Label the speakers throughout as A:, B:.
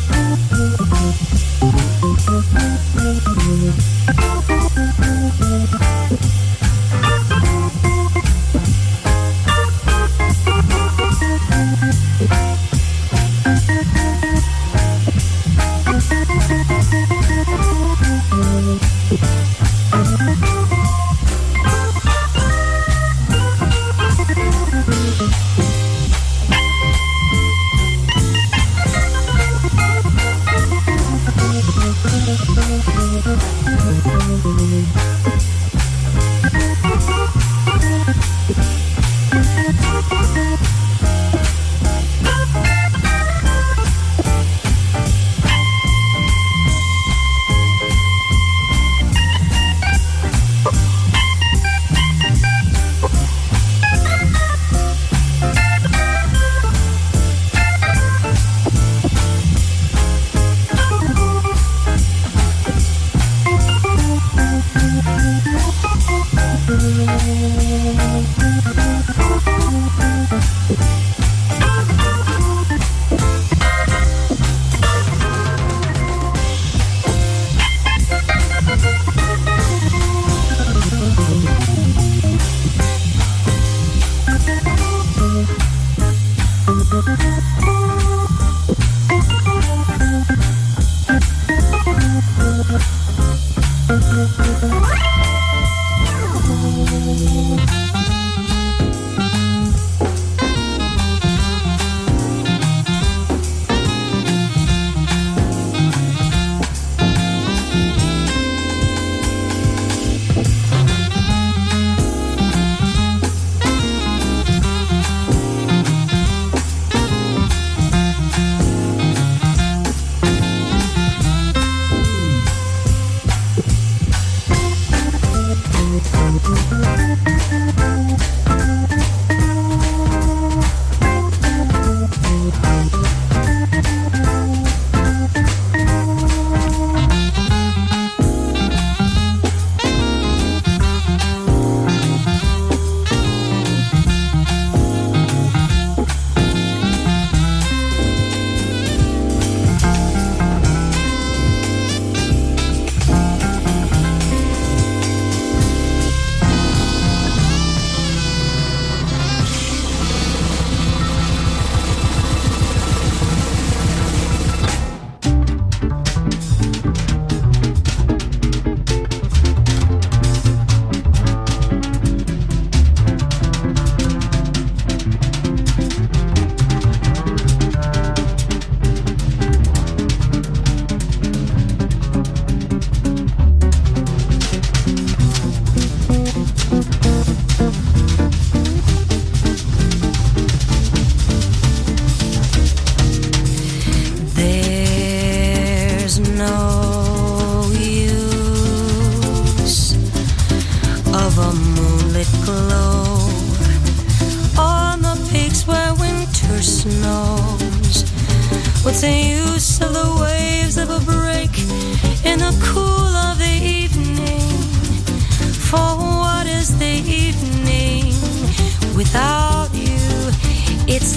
A: Thank you.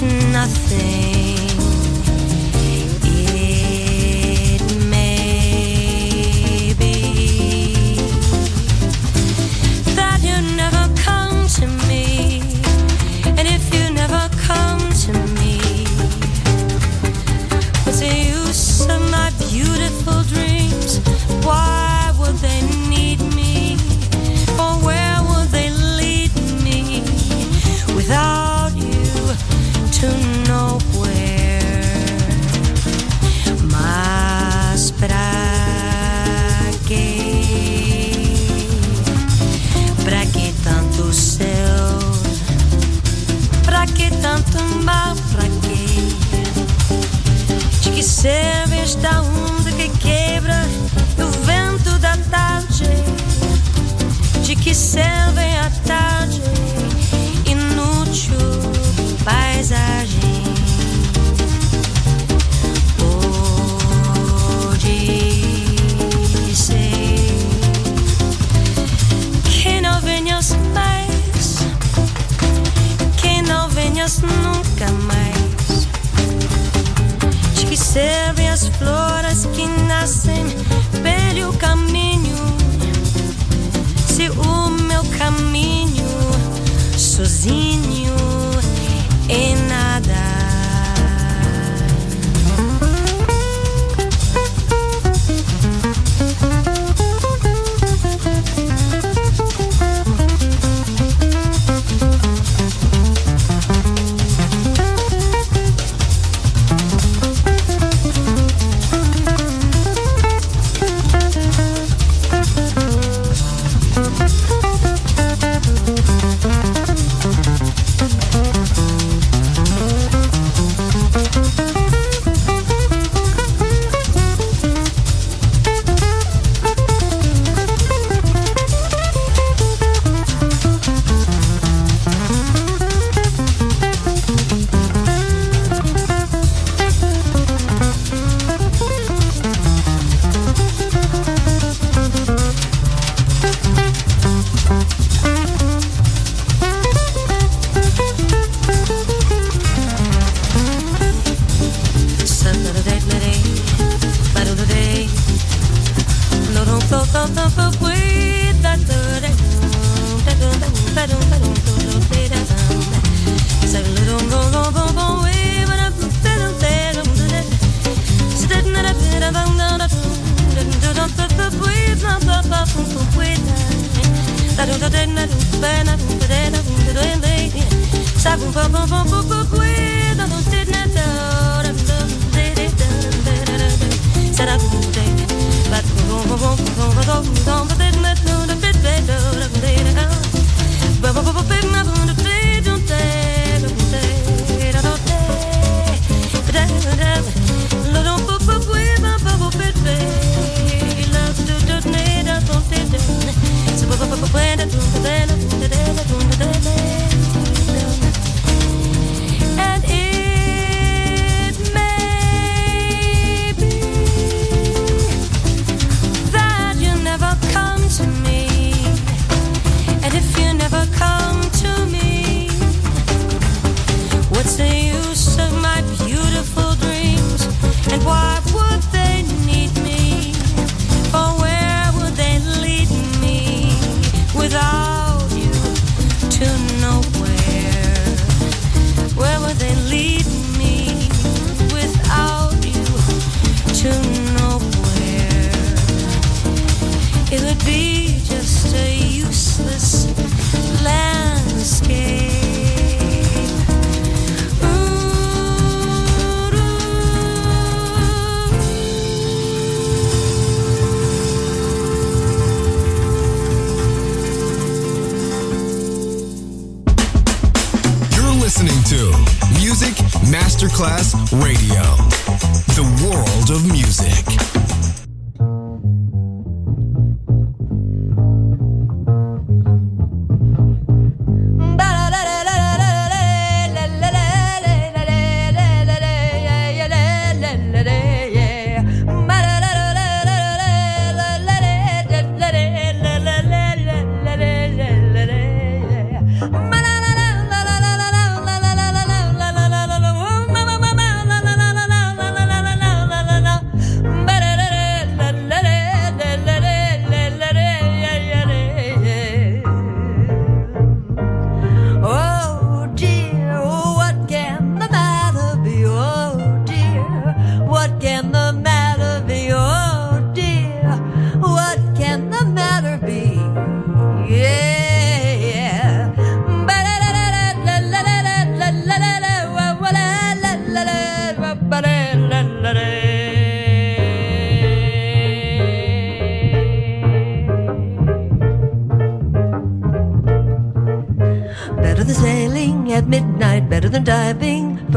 A: nothing. nunca mais. De que servem as flores que nascem pelo caminho? Se o meu caminho sozinho
B: em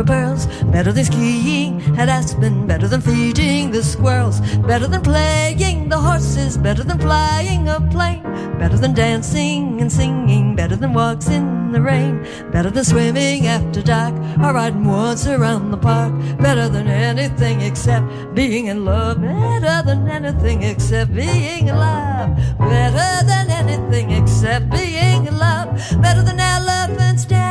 C: Better than skiing at Aspen, better than feeding the squirrels, better than playing the horses, better than flying a plane, better than dancing and singing, better than walks in the rain, better than swimming after dark or riding once around the park, better than anything except being in love, better than anything except being in love, better than anything except being in love, better than elephants dancing,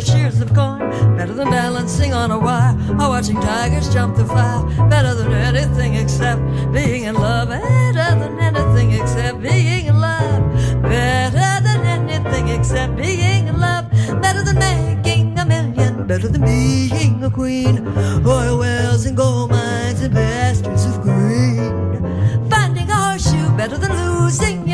C: than fresh ears of corn, better than balancing on a wire. Or watching tigers jump the fire, better than anything except being in love, better than anything except being in love, better than anything except being in love, better than making a million, better than being a queen, oil wells and gold mines and pastures of green. Finding a horseshoe better than losing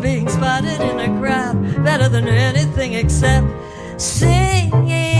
C: being spotted in a crowd, better than anything except singing